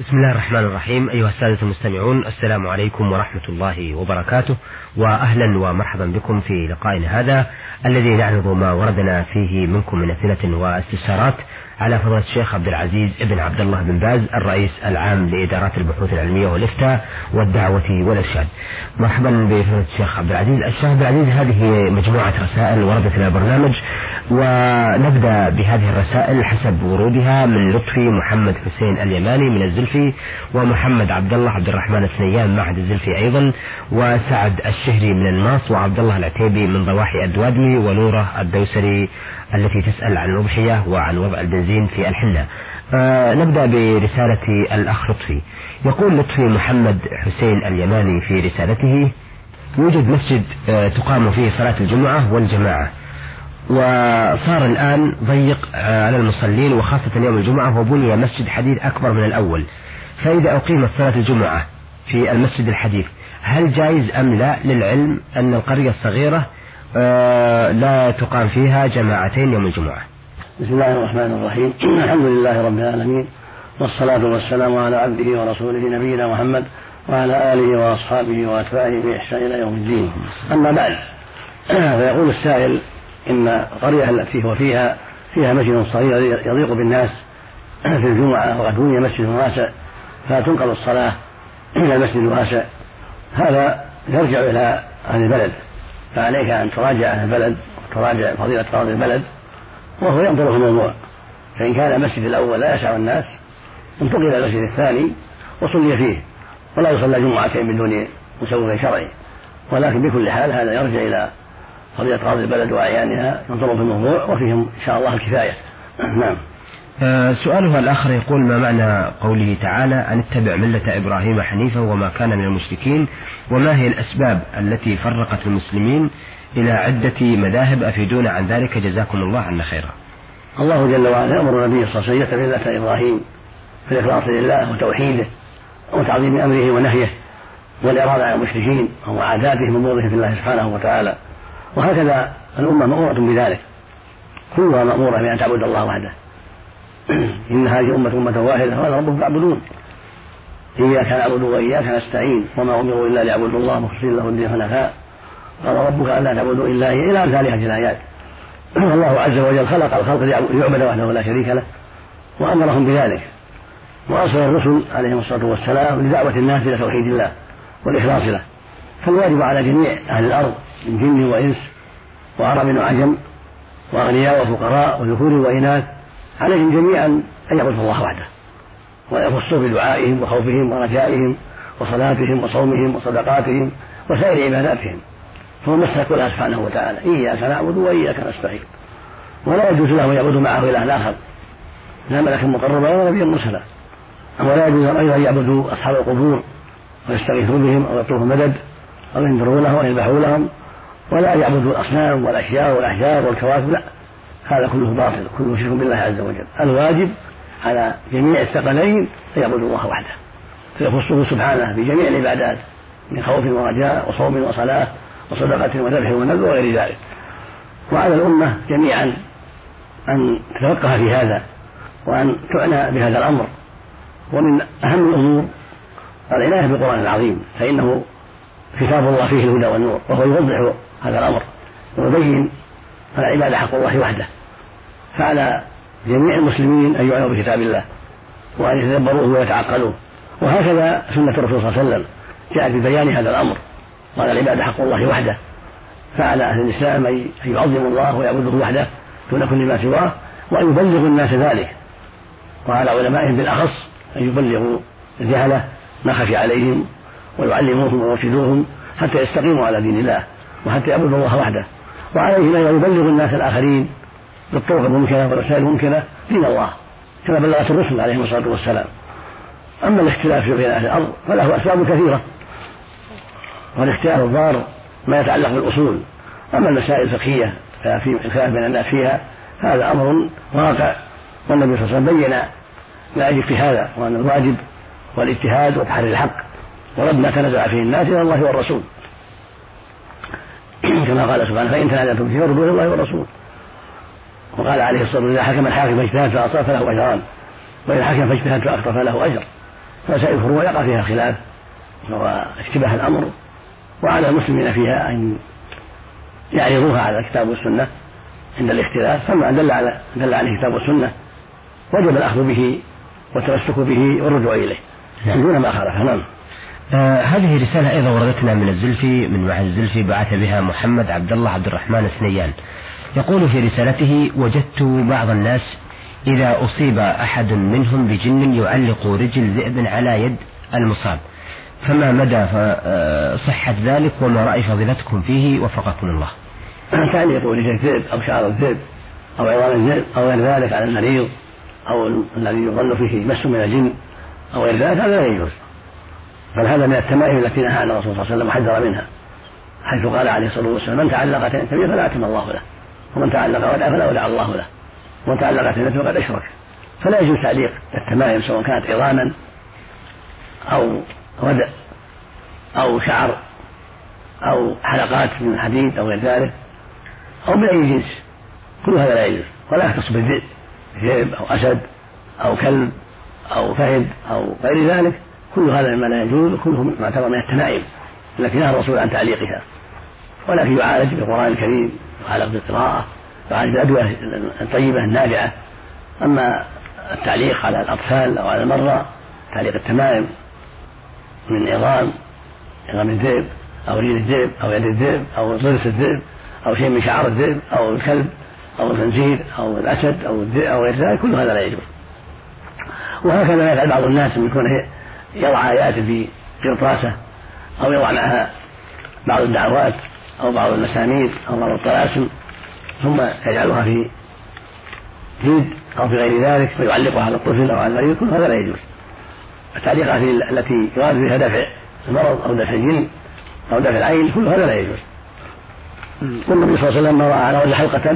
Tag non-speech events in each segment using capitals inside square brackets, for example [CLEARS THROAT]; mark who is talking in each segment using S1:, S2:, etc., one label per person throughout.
S1: بسم الله الرحمن الرحيم أيها السادة المستمعون السلام عليكم ورحمة الله وبركاته وأهلا ومرحبا بكم في لقائنا هذا الذي نعرض ما وردنا فيه منكم من أسئلة واستفسارات على فضيلة الشيخ عبد العزيز ابن عبد الله بن باز الرئيس العام لإدارات البحوث العلمية والإفتاء والدعوة والإرشاد. مرحبا بفضيلة الشيخ عبد العزيز، الشيخ عبد العزيز هذه مجموعة رسائل وردت إلى البرنامج ونبدأ بهذه الرسائل حسب ورودها من لطفي محمد حسين اليماني من الزلفي ومحمد عبد الله عبد الرحمن الثنيان معهد الزلفي أيضا وسعد الشهري من الناص وعبد الله العتيبي من ضواحي الدوادمي ونورة الدوسري التي تسأل عن الأضحية وعن وضع البنزين في الحنة. آه نبدأ برسالة الأخ لطفي. يقول لطفي محمد حسين اليماني في رسالته يوجد مسجد آه تقام فيه صلاة الجمعة والجماعة. وصار الآن ضيق آه، على المصلين وخاصة يوم الجمعة وبني مسجد حديث أكبر من الأول. فإذا أقيمت صلاة الجمعة في المسجد الحديث هل جائز أم لا للعلم أن القرية الصغيرة آه، لا تقام فيها جماعتين يوم الجمعة؟
S2: بسم الله الرحمن الرحيم. [CLEARS THROAT] الحمد لله رب العالمين والصلاة والسلام على عبده ورسوله نبينا محمد وعلى آله وأصحابه وأتباعه بإحسان إلى يوم الدين. أما بعد [CLEARS THROAT] فيقول السائل إن القرية التي هو فيها فيها مسجد صغير يضيق بالناس في الجمعة وقد بني مسجد واسع فتنقل الصلاة إلى المسجد الواسع. هذا يرجع إلى أهل البلد فعليك أن تراجع أهل البلد وتراجع فضيلة قاضي البلد وهو ينظر في الموضوع. فإن كان المسجد الأول لا يسع الناس انتقل إلى المسجد الثاني وصلي فيه ولا يصلى جمعتين من دون مسوغ شرعي. ولكن بكل حال هذا يرجع إلى قضية قاضي البلد وأعيانها ينظر في الموضوع وفيهم إن شاء الله الكفاية. [CLEARS THROAT] نعم.
S1: آه، سؤالها الآخر يقول ما معنى قوله تعالى أن اتبع ملة إبراهيم حنيفا وما كان من المشركين؟ وما هي الأسباب التي فرقت المسلمين إلى عدة مذاهب أفيدونا عن ذلك؟ جزاكم الله عنا خيرا.
S2: الله جل وعلا يأمر النبي صلى الله عليه وسلم ملة إبراهيم في الإخلاص لله وتوحيده وتعظيم أمره ونهيه والإرادة عن المشركين ومعاداتهم وبغضهم في الله سبحانه وتعالى. وهكذا الأمة مأمورة بذلك. كلها مأمورة بأن تعبد الله وحده. [CLEARS THROAT] إن هذه أمة أمة واحدة وأنا ربكم فاعبدون. إياك نعبد وإياك نستعين وما أمروا إلا ليعبدوا الله مخلصين له الدين حنفاء. قال ربك ألا تعبدوا إلا هي إلى أمثال هذه الآيات. [CLEARS THROAT] الله عز وجل خلق الخلق ليعبد وحده لا شريك له. وأمرهم بذلك. وأرسل الرسل عليهم الصلاة والسلام لدعوة الناس إلى توحيد الله والإخلاص له. فالواجب على جميع أهل الأرض من جن وإنس وعرب وعجم وأغنياء وفقراء وذكور وإناث عليهم جميعا أن يعبدوا الله وحده ويخصوا بدعائهم وخوفهم ورجائهم وصلاتهم وصومهم وصدقاتهم وسائر عباداتهم فهو مسك كلها سبحانه وتعالى إياك نعبد وإياك نستعين ولا يجوز له أن يعبد معه إله آخر لا ملكا مقربا ولا نبيا مرسلا ولا يجوز أيضا أن يعبدوا أصحاب القبور ويستغيثوا بهم أو يطلبوا مدد أو ينذروا لهم أو يذبحوا لهم ولا يعبدوا الأصنام والأشياء والأحجار والكواكب لا. هذا كله باطل كله شرك بالله عز وجل. الواجب على جميع الثقلين أن يعبدوا الله وحده. فيخصه سبحانه بجميع العبادات من خوف ورجاء وصوم وصلاة وصدقة وذبح ونذر وغير ذلك. وعلى الأمة جميعا أن تتفقه في هذا وأن تعنى بهذا الأمر. ومن أهم الأمور العناية بالقرآن العظيم فإنه كتاب الله فيه الهدى والنور وهو يوضح هذا الأمر. ويبين العبادة حق الله وحده. فعلى جميع المسلمين أن يعنوا بكتاب الله وأن يتدبروه ويتعقلوه. وهكذا سنة الرسول صلى الله عليه وسلم. جاءت ببيان هذا الأمر. وأن العبادة حق الله وحده. فعلى أهل الإسلام أن يعظموا الله ويعبدوه وحده دون كل ما سواه وأن يبلغوا الناس ذلك. وعلى علمائهم بالأخص أن يبلغوا الجهلة ما خفي عليهم ويعلموهم ويرشدوهم حتى يستقيموا على دين الله. وحتى يعبدوا الله وحده. وعليهم أن يبلغوا الناس الآخرين بالطرق الممكنة والوسائل الممكنة دين الله كما بلغت الرسل عليهم الصلاة والسلام. أما الاختلاف في بين أهل الأرض فله أسباب كثيرة. والاختلاف الضار ما يتعلق بالأصول. أما المسائل الفقهية ففي الخلاف بين الناس فيها هذا أمر واقع. والنبي صلى الله عليه وسلم بين ما يجب في هذا وأن الواجب والاجتهاد وتحري الحق. ورد ما تنازع فيه الناس إلى الله والرسول. كما قال سبحانه فإن تنازعتم فيه فردوا إلى الله والرسول. وقال عليه الصلاة والسلام إذا حكم الحاكم فاجتهد فأصاب فله أجران وإذا حكم فاجتهد فأخطأ فله أجر. مسائل الفروع يقع فيها خلاف واشتباه الأمر وعلى المسلمين فيها أن يعرضوها على الكتاب والسنة عند الاختلاف. فما دل على دل عليه الكتاب والسنة وجب الأخذ به والتمسك به والرجوع إليه نعم. دون ما خالف نعم.
S1: آه هذه رسالة أيضا وردتنا من الزلفي من معهد الزلفي بعث بها محمد عبد الله عبد الرحمن الثنيان يقول في رسالته وجدت بعض الناس إذا أصيب أحد منهم بجن يعلق رجل ذئب على يد المصاب. فما مدى آه، صحة ذلك وما رأي فضيلتكم فيه؟ وفقكم الله.
S2: تعليق رجل الذئب أو شعر الذئب أو عظام الذئب أو غير ذلك على المريض أو الذي يظن فيه مس من الجن أو غير ذلك هذا لا يجوز. بل هذا من التمائم التي نهى عنها الرسول صلى الله عليه وسلم وحذر منها حيث قال عليه الصلاة والسلام من تعلق تنتبه فلا أتم الله له ومن تعلق ودع فلا ودع الله له ومن تعلق تنتبه فقد أشرك. فلا يجوز تعليق التمائم سواء كانت عظاما أو ودع أو شعر أو حلقات من حديد أو غير ذلك أو من أي جنس كل هذا لا يجوز ولا يختص بالذئب ذئب أو أسد أو كلب أو فهد أو غير ذلك. كل هذا مما لا يجوز كله معتبر من التمائم التي نهى الرسول عن تعليقها. ولكن يعالج بالقرآن الكريم يعالج بالقراءة يعالج بالأدوية الطيبة النافعة أما التعليق على الأطفال أو على المرضى تعليق التمائم من عظام عظام الذئب أو ريل الذئب أو يد الذئب أو ضرس الذئب أو شيء من شعر الذئب أو الكلب أو الخنزير أو الأسد أو الذئب أو غير ذلك كل هذا لا يجوز. وهكذا يفعل بعض الناس من يكون يضع آيات في قرطاسة أو يضع معها بعض الدعوات أو بعض المسانيد أو بعض الطلاسم ثم يجعلها في جيد أو في غير ذلك فيعلقها على الطفل أو على المريض كل هذا لا يجوز. التعليقات التي يراد بها دفع المرض أو دفع الجن أو دفع العين كل هذا لا يجوز. والنبي صلى الله عليه وسلم ما رأى على وجه حلقة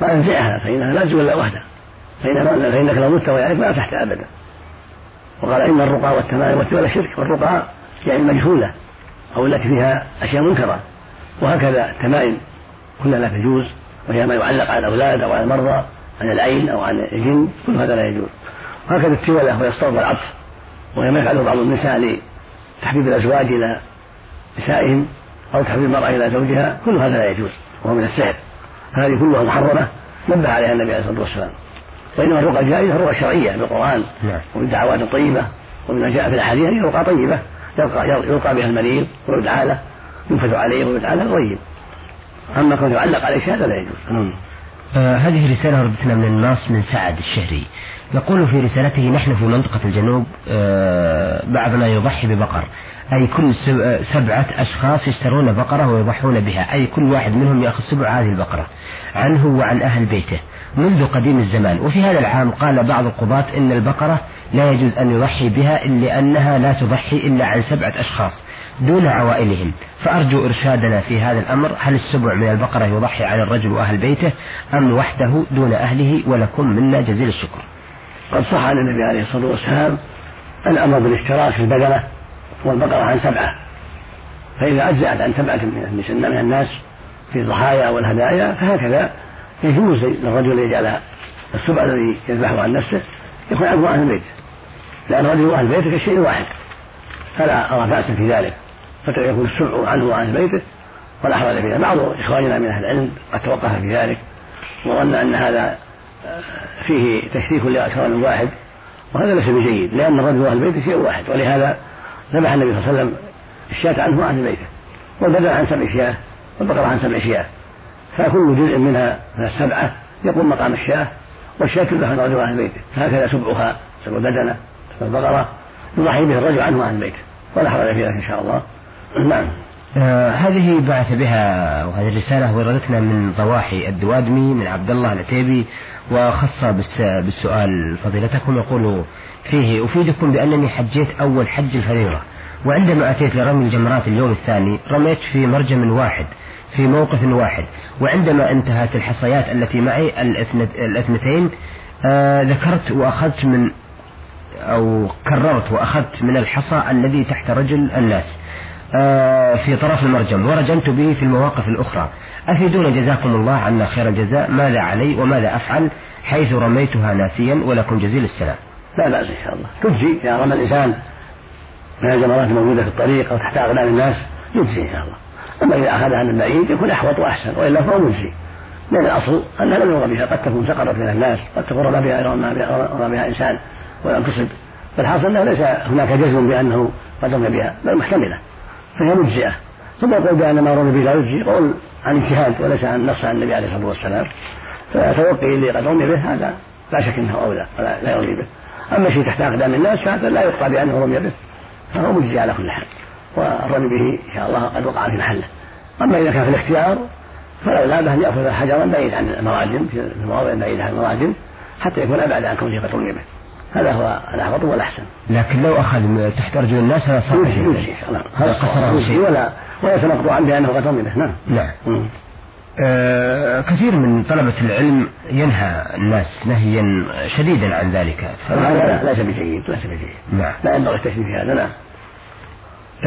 S2: ما ينزعها فإنها لا تزول إلا وحده. فإنك لو مت ويعرف ما أفتحت أبدا. وقال إن الرقى والتمائم والتولى شرك والرقى يعني مجهولة أو التي فيها أشياء منكرة. وهكذا التمائم كلها لا تجوز وهي ما يعلق على الأولاد أو على المرضى عن العين أو عن الجن كل هذا لا يجوز. وهكذا التولة والصوت والعطف وهي ما يفعله بعض النساء لتحبيب الأزواج إلى نسائهم أو تحبيب المرأة إلى زوجها كل هذا لا يجوز وهو من السحر. هذه كلها محرمة نبه عليها النبي عليه الصلاة والسلام. وإنما الرقى الجائزة الرقى الشرعية بالقرآن نعم. وبالدعوات الطيبة ومما جاء في الأحاديث هي رقى طيبة. يلقى يلقى بها المريض ويدعى له ينفث عليه ويدعى له طيب أما كون يعلق عليه شيء هذا لا يجوز.
S1: آه هذه رسالة ردتنا من الناس من سعد الشهري. يقول في رسالته نحن في منطقة الجنوب آه بعضنا يضحي ببقر. أي كل سبعة أشخاص يشترون بقرة ويضحون بها. أي كل واحد منهم يأخذ سبع هذه البقرة عنه وعن أهل بيته. منذ قديم الزمان. وفي هذا العام قال بعض القضاة إن البقرة لا يجوز أن يضحي بها إلا أنها لا تضحي إلا عن سبعة أشخاص دون عوائلهم. فأرجو إرشادنا في هذا الأمر. هل السبع من البقرة يضحي عن الرجل وأهل بيته أم وحده دون أهله ولكم منا جزيل الشكر؟
S2: قد صح عن النبي عليه الصلاة والسلام الأمر بالاشتراك في البدنة والبقرة عن سبعة. فإذا أجزأت عن سبعة من الناس في الضحايا والهدايا فهكذا يجوز للرجل يجعل السبع الذي يذبحه عن نفسه يكون عنه أهل البيت. لأن الرجل واهل بيته كشيء واحد. فلا ارى باسا في ذلك. يكون السبع عنه واهل بيته. ولا حرج في ذلك بعض إخواننا من أهل العلم قد توقف في ذلك. وظن أن هذا فيه تشريك لاكرام واحد. وهذا ليس بجيد. لأن الرجل واهل بيته شيء واحد. ولهذا ذبح النبي صلى الله عليه وسلم الشاة عنه واهل بيته. والبدن عن سبع شياه. والبقرة عن سبع شياه. فكل جزء منها من السبعة يقوم مقام الشاة والشاة تذبح رجل أهل بيته. فهكذا سبعها سبع البدنة سبع البقرة يضحي به الرجل عنه أهل بيته ولا حرج في ذلك إن شاء الله. نعم.
S1: آه هذه بعث بها وهذه الرسالة وردتنا من ضواحي الدوادمي من عبد الله العتيبي وخص بالسؤال فضيلتكم. يقول فيه أفيدكم بأنني حجيت أول حج الفريضة وعندما أتيت لرمي الجمرات اليوم الثاني رميت في مرجم واحد في موقف واحد. وعندما انتهت الحصيات التي معي الاثنتين آه ذكرت وأخذت من أو كررت وأخذت من الحصى الذي تحت رجل الناس آه في طرف المرجم ورجمت به في المواقف الأخرى. أفيدون جزاكم الله عنا خير الجزاء. ماذا علي وماذا أفعل حيث رميتها ناسيا ولكم جزيل السلام.
S2: لا بأس إن شاء الله. تجزي إذا رمى الإنسان. من الجمرات الموجودة في الطريق أو تحت أقدام الناس؟ يجزي إن شاء الله. أما إذا أخذها من بعيد يكون أحوط وأحسن وإلا فهو مجزي. لأن الأصل أنها لم يرى بها قد تكون سقطت من الناس قد تكون رمى بها رمى بها إنسان ولم تصب فالحاصل أنه ليس هناك جزم بأنه قد رمي بها بل محتملة. فهي مجزئة. ثم يقول بأن ما رمي به لا يجزي قول عن اجتهاد وليس عن نص عن النبي عليه الصلاة والسلام. فتوقي اللي قد رمي به هذا لا شك إنه أولى ولا لا يرمي به. أما شيء تحت أقدام الناس فهذا لا يقطع بأنه رمي به. فهو مجزي على كل حال. والرمي به إن شاء الله قد وقع في محله. أما إذا كان في الاختيار فلا بأس أن يأخذ حجرا بعيد عن المراجم في مواضع بعيد عن المراجم حتى يكون أبعد عن كونه قد رمي به هذا هو الاحوط والأحسن.
S1: لكن لو أخذ تحت ارجل الناس هذا صعب
S2: يجزي هذا قصره شيء. ولا وليس مقطوعا بأنه قد رمي به نعم.
S1: نعم آه كثير من طلبة العلم ينهى الناس نهيا شديدا عن ذلك.
S2: هذا ليس بجيد ليس بجيد.
S1: نعم.
S2: لا ينبغي التشديد في هذا نعم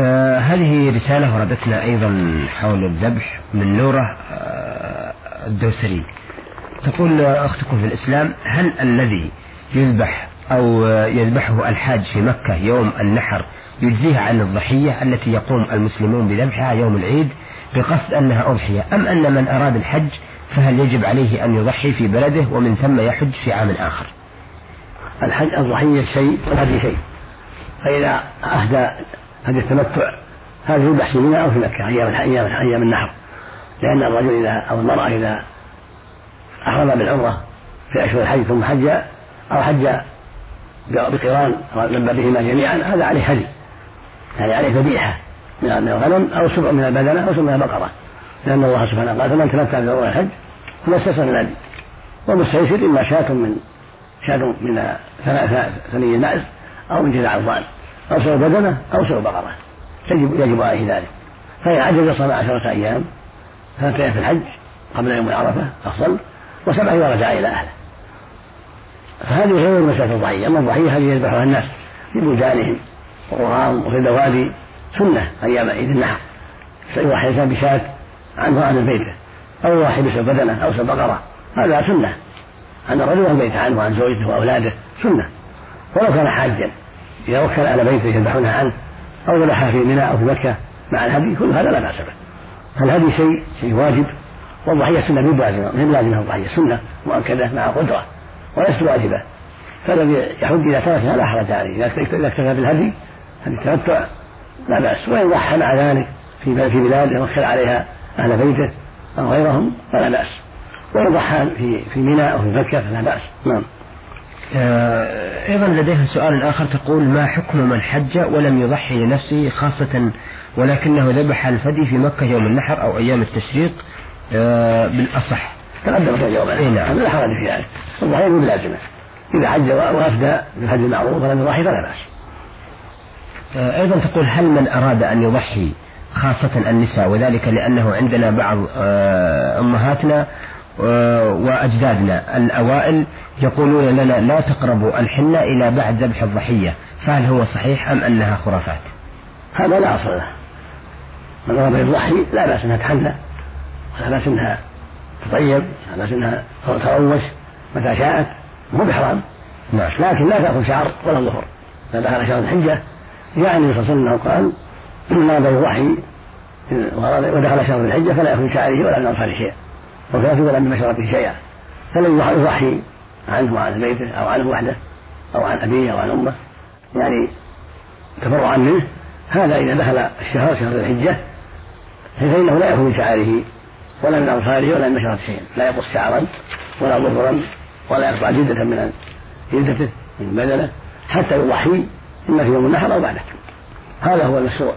S1: آه هذه رسالة وردتنا أيضا حول الذبح من نورة آه الدوسري. تقول أختكم في الإسلام هل الذي يذبح أو يذبحه الحاج في مكة يوم النحر يجزيه عن الضحية التي يقوم المسلمون بذبحها يوم العيد بقصد أنها أضحية أم أن من أراد الحج فهل يجب عليه أن يضحي في بلده ومن ثم يحج في عام آخر؟
S2: الحج الضحية شيء والهدي شيء. فإذا أهدى هدي التمتع هذا يذبح في منى أو في مكة أيام أيام أيام النحر. لأن الرجل إذا أو المرأة إذا أحرم بالعمرة في أشهر الحج ثم حج أو حج بقران لبى بهما جميعا هذا عليه هدي. هذا عليه ذبيحة من الغنم أو سبع من البدنة أو سبع من البقرة. لأن الله سبحانه قال فمن تمتع بعمر الحج فما استسلم من الهدي والمستيسر إما شاة من شاة من ثني المعز أو من جذع الضأن أو سبع بدنة أو سبع بقرة. يجب يجب عليه ذلك. فإن عجز صام عشرة أيام ثلاثة في الحج قبل يوم عرفة أفضل وسبعة إذا رجع إلى أهله. فهذه غير مسألة الضحية. أما الضحية هذه يذبحها الناس في بلدانهم وقراهم وفي البوادي سنة أيام عيد النحر. يضحي الإنسان بشاة عنه عن بيته أو يضحي بسبب بدنة أو سبب بقرة. هذا سنة. عن الرجل والبيت عنه وعن زوجته وأولاده سنة. ولو كان حاجا. إذا وكل أهل بيته يذبحونها عنه أو ذبحها في منى أو في مكة مع الهدي كل هذا لا بأس به. فالهدي شيء شيء واجب والضحية سنة من لازمة من لازمة الضحية سنة مؤكدة مع قدرة وليست واجبة. فالذي يحج إذا تركها لا حرج عليه. إذا اكتفى بالهدي هدي التمتع لا بأس. وإن ضحى مع ذلك في في بلاد يوكل عليها أهل بيته أو غيرهم فلا بأس. وإن ضحى في في منى أو في مكة فلا بأس. نعم.
S1: أيضا لديها سؤال آخر تقول ما حكم من حج ولم يضحي لنفسه خاصة ولكنه ذبح الفدي في مكة يوم النحر أو أيام التشريق؟ آه، بالأصح.
S2: تقدم في الجواب
S1: إيه نعم.
S2: لا حرج في ذلك الضحية لازمة إذا حج وأفدى بالحج المعروف ولم يضحي فلا بأس.
S1: آه، أيضا تقول هل من أراد أن يضحي خاصة النساء وذلك لأنه عندنا بعض آه، أمهاتنا آه، وأجدادنا الأوائل يقولون لنا لا تقربوا الحنة إلى بعد ذبح الضحية فهل هو صحيح أم أنها خرافات؟
S2: هذا لا أصل له. من أراد يضحي لا بأس أنها تحنى ولا بأس أنها تطيب لا بأس أنها تروش متى شاءت. مو بحرام.
S1: نعم.
S2: لكن لا تأخذ شعر ولا ظهر. إذا دخل شهر الحجة يعني صلى الله عليه وسلم قال من أراد يضحي ودخل شهر الحجة فلا يأخذ شعره ولا من أظفاره شيئا. وكافي ولا من مشربه شيئا. فلن يضحي عنه وعن بيته أو عنه وحده أو عن أبيه أو عن أمه يعني تبرعا منه هذا إذا دخل الشهر شهر الحجة فإنه لا يأخذ من شعره ولا من أظفاره ولا من مشربة شيئا لا يقص شعرا ولا ظفرا ولا يقطع جلدة من جلدته من بدنه حتى يضحي إما في يوم النحر أو بعده. هذا هو المشروع.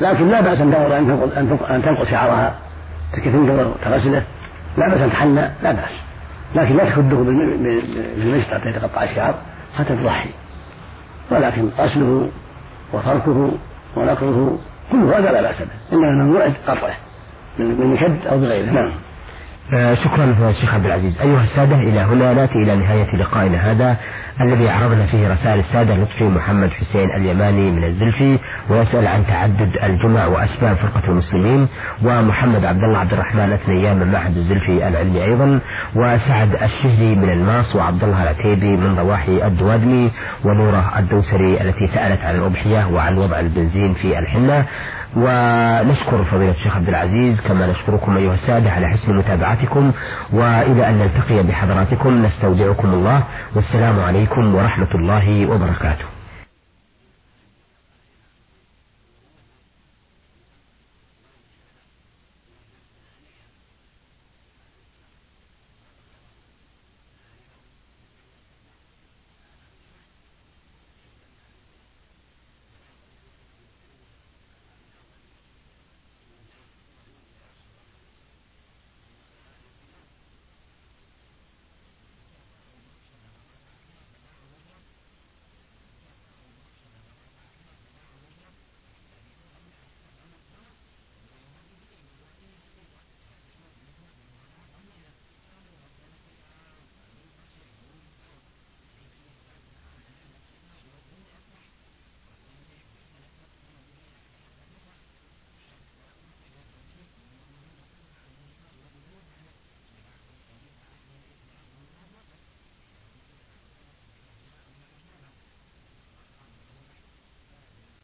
S2: لكن لا بأس أن تنقض أن أن تنقض شعرها تنقض تغسله لا بأس أن تحنى لا بأس. لكن لا تخده بالمشط حتى يتقطع الشعر حتى تضحي. ولكن غسله وتركه ونقضه كل هذا لا بأس به. إنما الممنوع قطعه من مشد أو بغيره. نعم.
S1: آه، شكرا شيخ عبد العزيز. أيها السادة إلى هنا نأتي إلى نهاية لقائنا هذا الذي عرضنا فيه رسائل السادة لطفي محمد حسين اليماني من الزلفي ويسأل عن تعدد الجمع وأسباب فرقة المسلمين ومحمد عبد الله عبد الرحمن أثنيان من معهد الزلفي العلمي أيضا وسعد الشهري من الماس وعبد الله العتيبي من ضواحي الدوادمي ونورة الدوسري التي سألت عن الأضحية وعن وضع البنزين في الحنة. ونشكر فضيلة الشيخ عبد العزيز كما نشكركم أيها السادة على حسن متابعتكم وإلى أن نلتقي بحضراتكم. نستودعكم الله. والسلام عليكم ورحمة الله وبركاته.